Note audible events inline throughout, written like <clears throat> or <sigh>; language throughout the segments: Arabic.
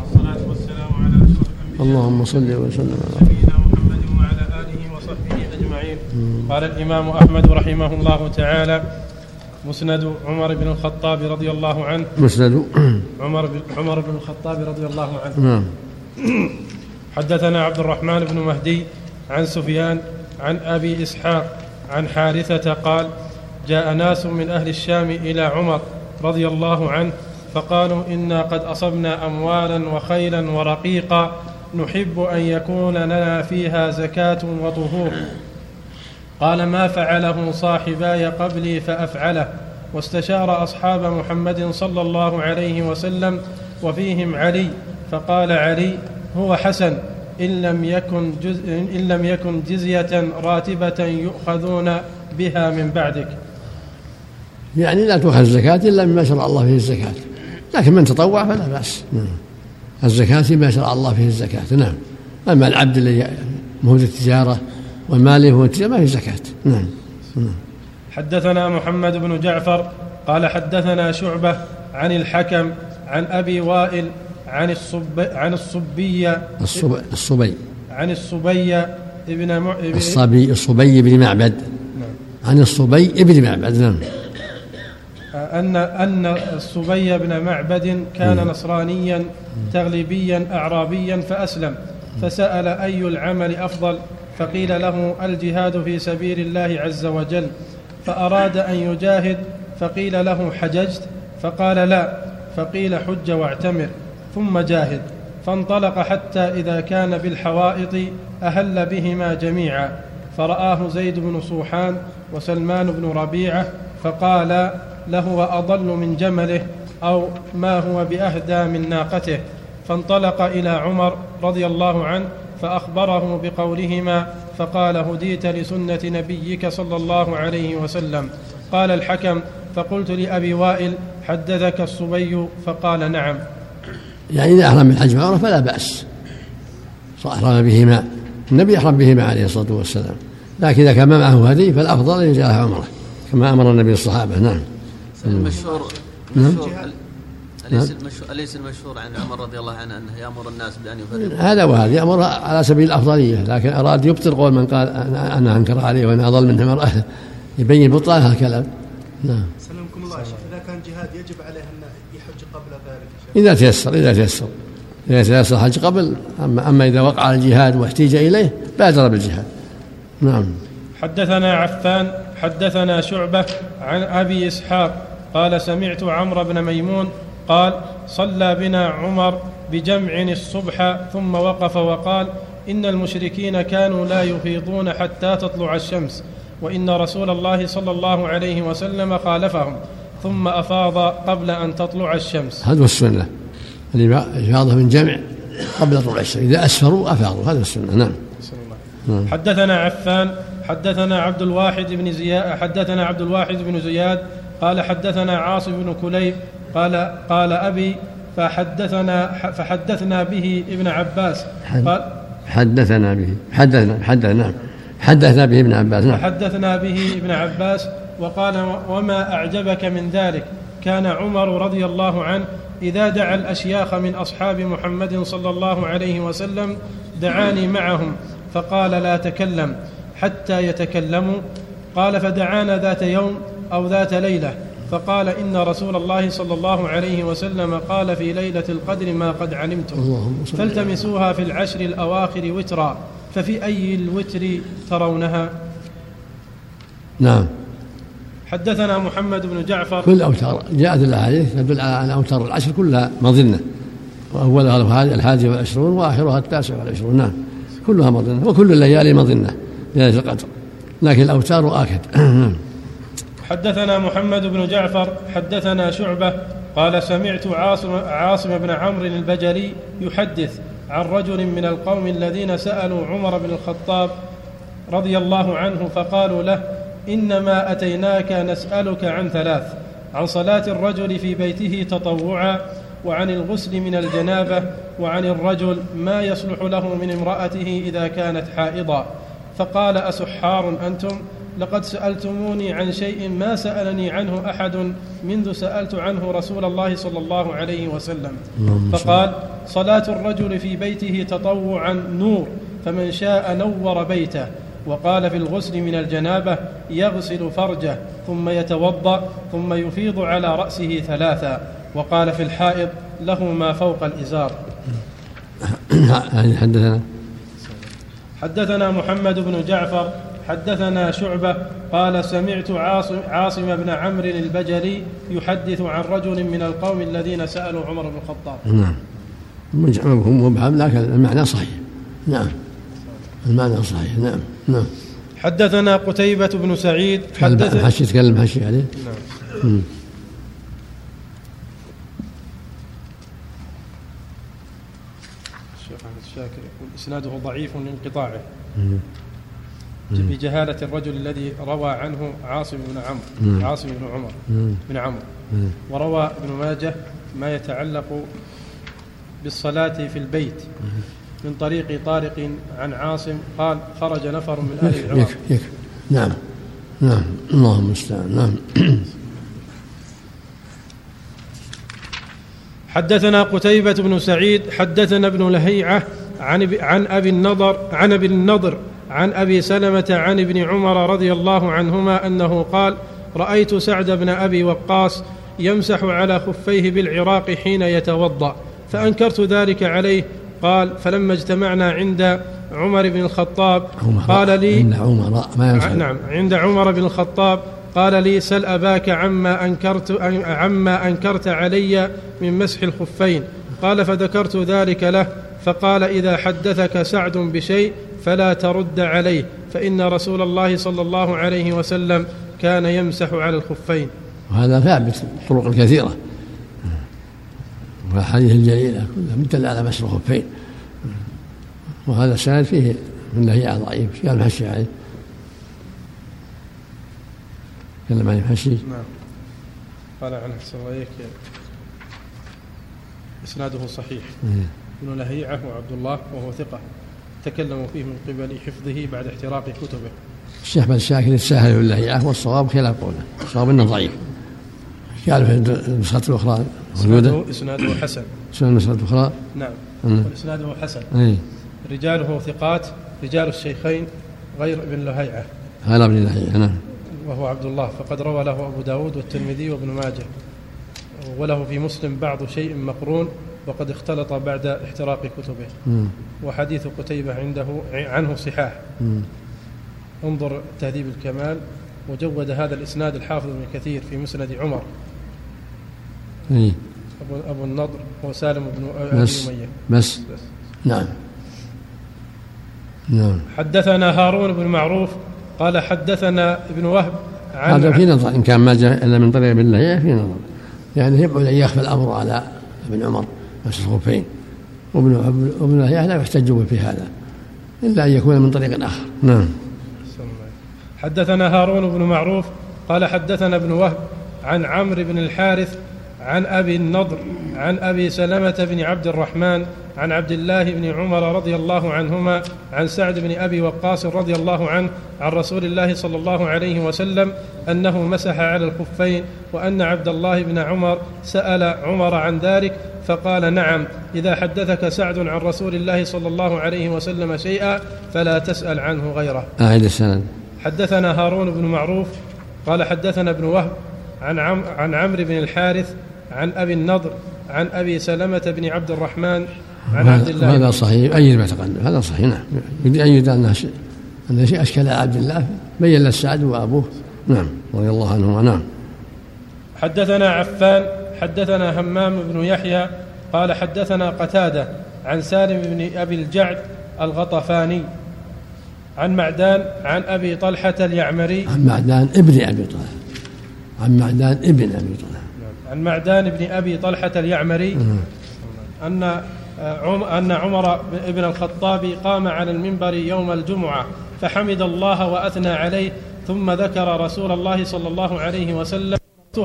والصلاة والسلام على أشرف الأنبياء اللهم صل وسلم على محمد وعلى آله وصحبه أجمعين. قال الإمام أحمد رحمه الله تعالى مسند عمر بن الخطاب رضي الله عنه. مسند. عمر بن عمر بن الخطاب رضي الله عنه. نعم. حدثنا عبد الرحمن بن مهدي عن سفيان عن أبي إسحاق عن حارثة قال جاء ناس من أهل الشام إلى عمر رضي الله عنه فقالوا إنا قد أصبنا أموالا وخيلا ورقيقا نحب أن يكون لنا فيها زكاة وطهور. قال ما فعله صاحباي قبلي فأفعله. واستشار أصحاب محمد صلى الله عليه وسلم وفيهم علي. فقال علي هو حسن إن لم يكن, جز إن لم يكن جزية راتبة يؤخذون بها من بعدك. يعني لا تؤخذ الزكاة إلا مما شرع الله فيه الزكاة. لكن من تطوع فلا بأس. الزكاة فيما شرع الله فيه الزكاة. نعم. أما العبد الذي مهود التجارة وماله هو التجارة ما في زكاة. نعم. نعم. حدثنا محمد بن جعفر قال حدثنا شعبة عن الحكم عن أبي وائل عن الصب عن الصبية الصب... الصبي. عن الصبية ابن مع... الصبي الصبي بن معبد. نعم. عن الصبي ابن معبد. نعم. أن أن الصبي بن معبد كان. نصرانيا تغلبيا أعرابيا فأسلم. فسأل أي العمل أفضل؟ فقيل له الجهاد في سبيل الله عز وجل. فأراد أن يجاهد فقيل له حججت؟ فقال لا. فقيل حج واعتمر. ثم جاهد. فانطلق حتى إذا كان بالحوائط أهل بهما جميعا. فرآه زيد بن صوحان وسلمان بن ربيعة فقال لهو أضل من جمله أو ما هو بأهدى من ناقته. فانطلق إلى عمر رضي الله عنه فأخبره بقولهما فقال هديت لسنة نبيك صلى الله عليه وسلم. قال الحكم فقلت لأبي وائل حدثك الصبي. فقال نعم. يعني إذا أحرم بالحج والعمرة فلا بأس. أحرم بهما. النبي أحرم بهما عليه الصلاة والسلام. لكن إذا كان معه هدي فالأفضل أن يجعلها عمرة كما أمر النبي الصحابة نعم. المشهور نعم. مشهور. أليس المشهور أليس المشهور عن عمر رضي الله عنه أنه يأمر الناس بأن يفرقوا؟ هذا وهذا يأمر على سبيل الأفضلية لكن أراد يبطل قول من قال أنا أنكر عليه وأنا أضل منه. مرأة <laughs> يبين بطلان هذا الكلام نعم. سلمكم الله يا شيخ. إذا كان جهاد يجب عليه أن يحج قبل ذلك إذا تيسر إذا تيسر. إذا تيسر الحج قبل. أما أما إذا وقع الجهاد واحتيج إليه بادر بالجهاد. نعم. حدثنا عفان حدثنا شعبة عن أبي إسحاق قال سمعت عمرو بن ميمون قال صلى بنا عمر بجمع الصبح ثم وقف وقال إن المشركين كانوا لا يفيضون حتى تطلع الشمس وإن رسول الله صلى الله عليه وسلم خالفهم ثم أفاض قبل أن تطلع الشمس. هذا هو السنة. الإفاضة من جمع قبل طلوع الشمس. إذا أسفروا أفاضوا. هذا السنة. نعم. نعم. حدثنا عفان حدثنا عبد الواحد بن زياد حدثنا عبد الواحد بن زياد قال حدثنا عاصم بن كليب قال قال أبي فحدثنا فحدثنا به ابن عباس قال حدثنا به حدثنا حدثنا نعم. حدثنا به ابن عباس نعم. فحدثنا به ابن عباس وقال وما أعجبك من ذلك؟ كان عمر رضي الله عنه إذا دعا الأشياخ من أصحاب محمد صلى الله عليه وسلم دعاني معهم فقال لا تكلم حتى يتكلموا. قال فدعانا ذات يوم أو ذات ليلة فقال إن رسول الله صلى الله عليه وسلم قال في ليلة القدر ما قد علمتم. فالتمسوها في العشر الأواخر وترا ففي أي الوتر ترونها؟ نعم. حدثنا محمد بن جعفر. كل أوتار جاءت الأحاديث تدل على أن أوتار العشر كلها مظنة. وأولها الحادي الحادي والعشرون وآخرها التاسع والعشرون نعم. كلها مظنة وكل الليالي مظنة ليلة القدر. لكن الأوتار آكد. <clears throat> نعم. حدثنا محمد بن جعفر حدثنا شعبة قال سمعت عاصم, عاصم بن عمرو البجلي يحدث عن رجل من القوم الذين سألوا عمر بن الخطاب رضي الله عنه فقالوا له إنما أتيناك نسألك عن ثلاث عن صلاة الرجل في بيته تطوعا وعن الغسل من الجنابة وعن الرجل ما يصلح له من امرأته إذا كانت حائضا. فقال أسحار أنتم؟ لقد سألتموني عن شيء ما سألني عنه أحد منذ سألت عنه رسول الله صلى الله عليه وسلم. فقال صلاة الرجل في بيته تطوعا نور فمن شاء نور بيته. وقال في الغسل من الجنابة يغسل فرجه ثم يتوضأ ثم يفيض على رأسه ثلاثا. وقال في الحائض له ما فوق الإزار. <clears throat> حدثنا؟ حدثنا محمد بن جعفر حدثنا شعبة قال سمعت عاصم, عاصم بن عمرو البجلي يحدث عن رجل من القوم الذين سألوا عمر بن الخطاب. نعم. مفهوم مبهم لكن المعنى صحيح. نعم. المعنى صحيح. نعم. نعم. حدثنا قتيبة بن سعيد. حدث حشي تكلم حشي عليه. نعم. الشيخ أحمد الشاكر يقول إسناده ضعيف لانقطاعه. بجهالة الرجل الذي روى عنه عاصم بن عمرو عاصم بن عمر بن عمرو. وروى ابن ماجه ما يتعلق بالصلاة في البيت من طريق طارق عن عاصم قال خرج نفر من أهل العراق. يكفي. يكفي نعم. نعم. اللهم المستعان نعم. <clears throat> حدثنا قتيبة بن سعيد حدثنا ابن لهيعة عن عن أبي النضر عن أبي النضر عن أبي سلمة عن ابن عمر رضي الله عنهما أنه قال رأيت سعد بن أبي وقاص يمسح على خفيه بالعراق حين يتوضأ فأنكرت ذلك عليه. قال فلما اجتمعنا عند عمر بن الخطاب قال لي عند عمر ما نعم عند عمر بن الخطاب قال لي سل أباك عما أنكرت عما أنكرت علي من مسح الخفين. قال فذكرت ذلك له فقال إذا حدثك سعد بشيء فلا ترد عليه فإن رسول الله صلى الله عليه وسلم كان يمسح على الخفين. وهذا ثابت طرق كثيرة. والأحاديث الجليلة كلها مدل على مسح الخفين. وهذا السند فيه من نهي ضعيف قال المحشي عليه تكلم عن المحشي نعم. قال عن حسن الله إسناده صحيح. ابن لهيعة وعبد الله وهو ثقة. تكلموا فيه من قبل حفظه بعد احتراق كتبه. الشيخ بن شاكر الساهل باللهيعة والصواب خلاف قوله الصواب إنه ضعيف. قال في النسخة الأخرى إسناده إسناده حسن. إسناد النسخة الأخرى؟ نعم. إسناده حسن. أي. رجاله ثقات رجال الشيخين غير ابن لهيعة. غير ابن لهيعة نعم. وهو عبد الله. فقد روى له أبو داود والترمذي وابن ماجه. وله في مسلم بعض شيء مقرون وقد اختلط بعد احتراق كتبه. مم. وحديث قتيبة عنده عنه صحاح. مم. انظر تهذيب الكمال. وجود هذا الإسناد الحافظ ابن كثير في مسند عمر. أي. أبو, أبو النضر وسالم بن أبي بس أمية. بس, بس نعم. نعم. حدثنا هارون بن معروف قال حدثنا ابن وهب عن هذا في نظر إن كان ما جاء إلا من طريق ابن الله في نظر. يعني يبعد أن يخفى الأمر على ابن عمر. الخفين وابن ابن الله لا يحتج به في هذا إلا أن يكون من طريق آخر. نعم. حدثنا هارون بن معروف قال حدثنا ابن وهب عن عمرو بن الحارث عن أبي النضر عن أبي سلمة بن عبد الرحمن عن عبد الله بن عمر رضي الله عنهما عن سعد بن أبي وقاص رضي الله عنه عن رسول الله صلى الله عليه وسلم أنه مسح على الخفين وأن عبد الله بن عمر سأل عمر عن ذلك فقال نعم إذا حدثك سعد عن رسول الله صلى الله عليه وسلم شيئا فلا تسأل عنه غيره. أعيد السند. حدثنا هارون بن معروف قال حدثنا ابن وهب عن عم عن عمرو بن الحارث عن أبي النضر عن أبي سلمة بن عبد الرحمن عن عبد الله هذا صحيح. أي ما تقدم؟ هذا صحيح نعم. يريد أن يريد أن شيء أشكل على عبد الله. بين له سعد وأبوه. نعم. رضي الله عنهما. نعم. حدثنا عفان حدثنا همام بن يحيى قال حدثنا قتادة عن سالم بن أبي الجعد الغطفاني عن معدان عن أبي طلحة اليعمري. عن معدان ابن أبي طلحة. عن معدان ابن أبي طلحة. عن معدان بن أبي طلحة اليعمري أن أن عمر بن الخطاب قام على المنبر يوم الجمعة فحمد الله وأثنى عليه ثم ذكر رسول الله صلى الله عليه وسلم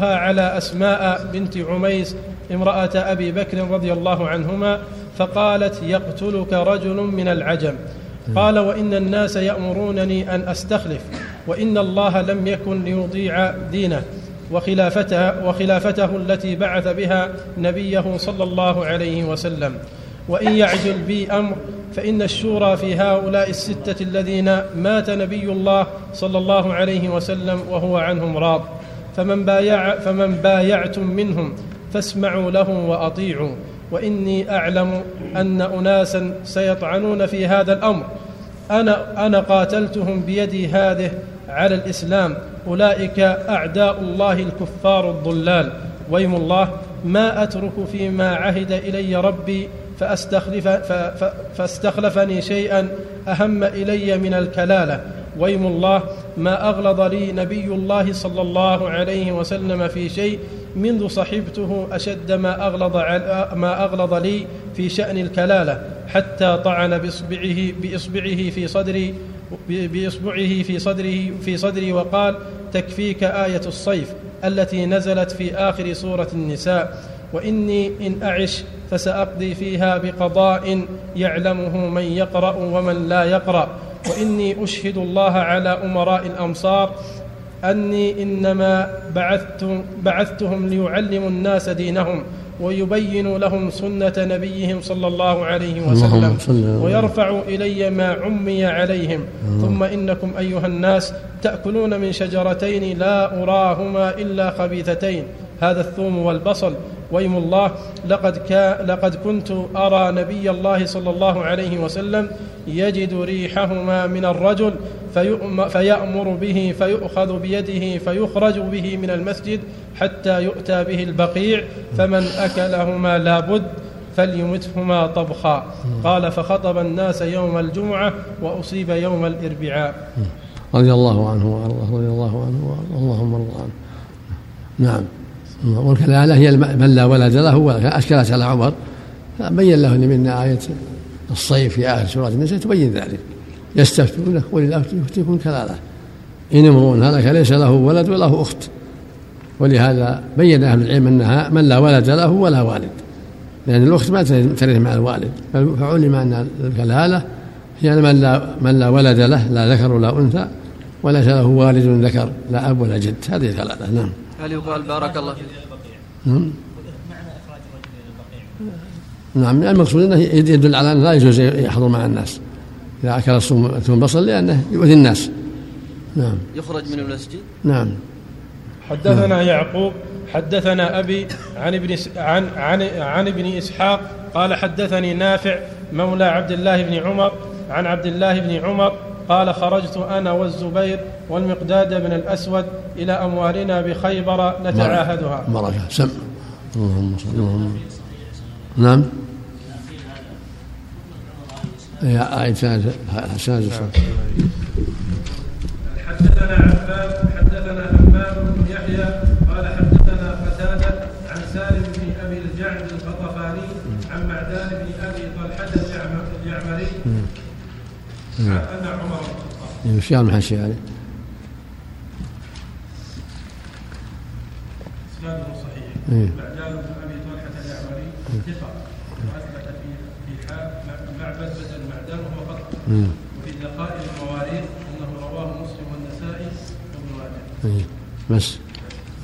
على أسماء بنت عميس امرأة أبي بكر رضي الله عنهما فقالت يقتلك رجل من العجم قال وإن الناس يأمرونني أن أستخلف وإن الله لم يكن ليضيع دينه وخلافته وخلافته التي بعث بها نبيه صلى الله عليه وسلم. وإن يعجل بي أمر فإن الشورى في هؤلاء الستة الذين مات نبي الله صلى الله عليه وسلم وهو عنهم راض. فمن بايع فمن بايعتم منهم فاسمعوا له وأطيعوا. وإني أعلم أن أناسا سيطعنون في هذا الأمر. أنا أنا قاتلتهم بيدي هذه على الإسلام أولئك أعداء الله الكفار الضلال. ويم الله ما أترك فيما عهد إلي ربي فأستخلف فاستخلفني شيئا أهم إلي من الكلالة. ويم الله ما أغلظ لي نبي الله صلى الله عليه وسلم في شيء منذ صحبته أشد ما أغلظ ما أغلظ لي في شأن الكلالة حتى طعن بإصبعه بإصبعه في صدري بإصبعه في صدره في صدري وقال تكفيك آية الصيف التي نزلت في آخر سورة النساء وإني إن أعش فسأقضي فيها بقضاء يعلمه من يقرأ ومن لا يقرأ وإني أشهد الله على أمراء الأمصار أني إنما بعثت بعثتهم ليعلموا الناس دينهم ويبين لهم سنة نبيهم صلى الله عليه وسلم ويرفع إلي ما عمي عليهم. ثم إنكم أيها الناس تأكلون من شجرتين لا أراهما إلا خبيثتين. هذا الثوم والبصل. ويم الله لقد, كا لقد كنت أرى نبي الله صلى الله عليه وسلم يجد ريحهما من الرجل فيأمر به فيؤخذ بيده فيخرج به من المسجد حتى يؤتى به البقيع فمن أكلهما لابد فليمتهما طبخا. قال فخطب الناس يوم الجمعة وأصيب يوم الإربعاء. رضي الله عنه وأرضاه رضي الله عنه وأرضاه اللهم ارضى عنه. نعم. والكلالة هي من لا ولد له ولد أشكلت على عمر. بين له من آية الصيف في آخر سورة النساء تبين ذلك. يستفتونك قل يفتيكم كلالة إن امرؤ هلك ليس له ولد وله أخت. ولهذا بين أهل العلم أنها من لا ولد له ولا والد. لأن الأخت ما ترث مع الوالد. فعلم أن الكلالة هي من لا من لا ولد له لا ذكر ولا أنثى وليس له والد ذكر لا أب ولا جد. هذه الكلالة نعم. هل يقال بارك الله فيك؟ نعم. نعم. المقصود أنه يدل على انه لا يجوز يحضر مع الناس. إذا اكل ثم بصل لأنه يؤذي الناس. نعم. يخرج من المسجد. نعم. حدثنا نعم. يعقوب حدثنا أبي عن ابن عن عن عن ابن إسحاق قال حدثني نافع مولى عبد الله بن عمر عن عبد الله بن عمر قال خرجت أنا والزبير والمقداد بن الأسود إلى أموالنا بخيبر نتعاهدها. بركه سم. اللهم صل اللهم نعم. حدثنا عباد حدثنا همام بن يحيى قال حدثنا قتادة عن سالم بن أبي الجعد الخطفاني عن معدان بن أبي طلحة اليعمري أن عمر يمشي على المحشي يعني. إسناده صحيح إيه. معدان بن أبي طلحة اليعمري ثقة وأثبت في في حال معبد بدل معدان وهو خطأ وفي دقائق المواريث أنه رواه مسلم والنسائي وابن ماجه. إيه. بس.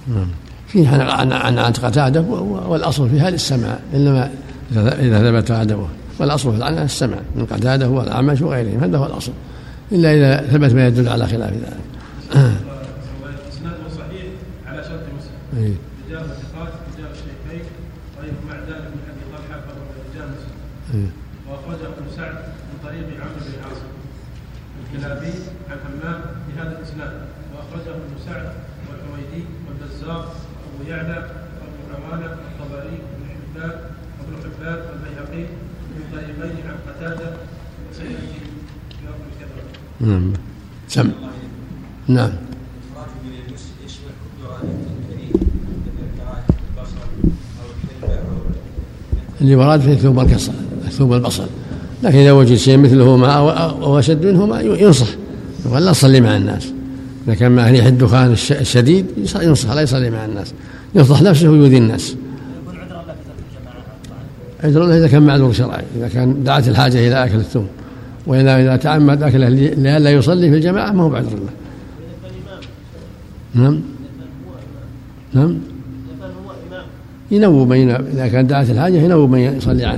نعم. فيه عن عن عن قتاده والأصل فيها للسمع إنما إذا ثبت عدمه والأصل في العنة السمع من قتاده والأعمش وغيرهم هذا هو الأصل. إلا إذا ثبت ما يدل على خلاف ذلك. إسناده صحيح على شرط مسلم. إيه. رجال الثقات رجال الشيخين غير معدان بن أبي طلحة فهو رجال مسلم إيه. واخرجه ابن سعد من طريق عمرو بن عاصم الكلابي عن همام بهذا الاسناد وأخرجه ابن سعد والحميدي والبزار وابو يعلى وابو عوانه والطبري وابن حبان وابن حبان والبيهقي من طريقين عن قتادة وسياتي نعم. سم. نعم. اللي ورد في ثوب الكسر ثوب البصل لكن إذا وجد شيء مثله ما أو أشد منه ما ينصح. يقول لا تصلي مع الناس. إذا كان مع ريح الدخان الشديد ينصح لا يصلي مع الناس. يفضح نفسه ويؤذي الناس. عذر له إذا كان معذور شرعي. إذا كان دعت الحاجة إلى أكل الثوم. واذا إذا تعمد أكله لئلا يصلي في الجماعة ما هو بعذر له نعم. نعم. ينوب من إذا كان دعت الحاجة ينوب من يصلي عنه.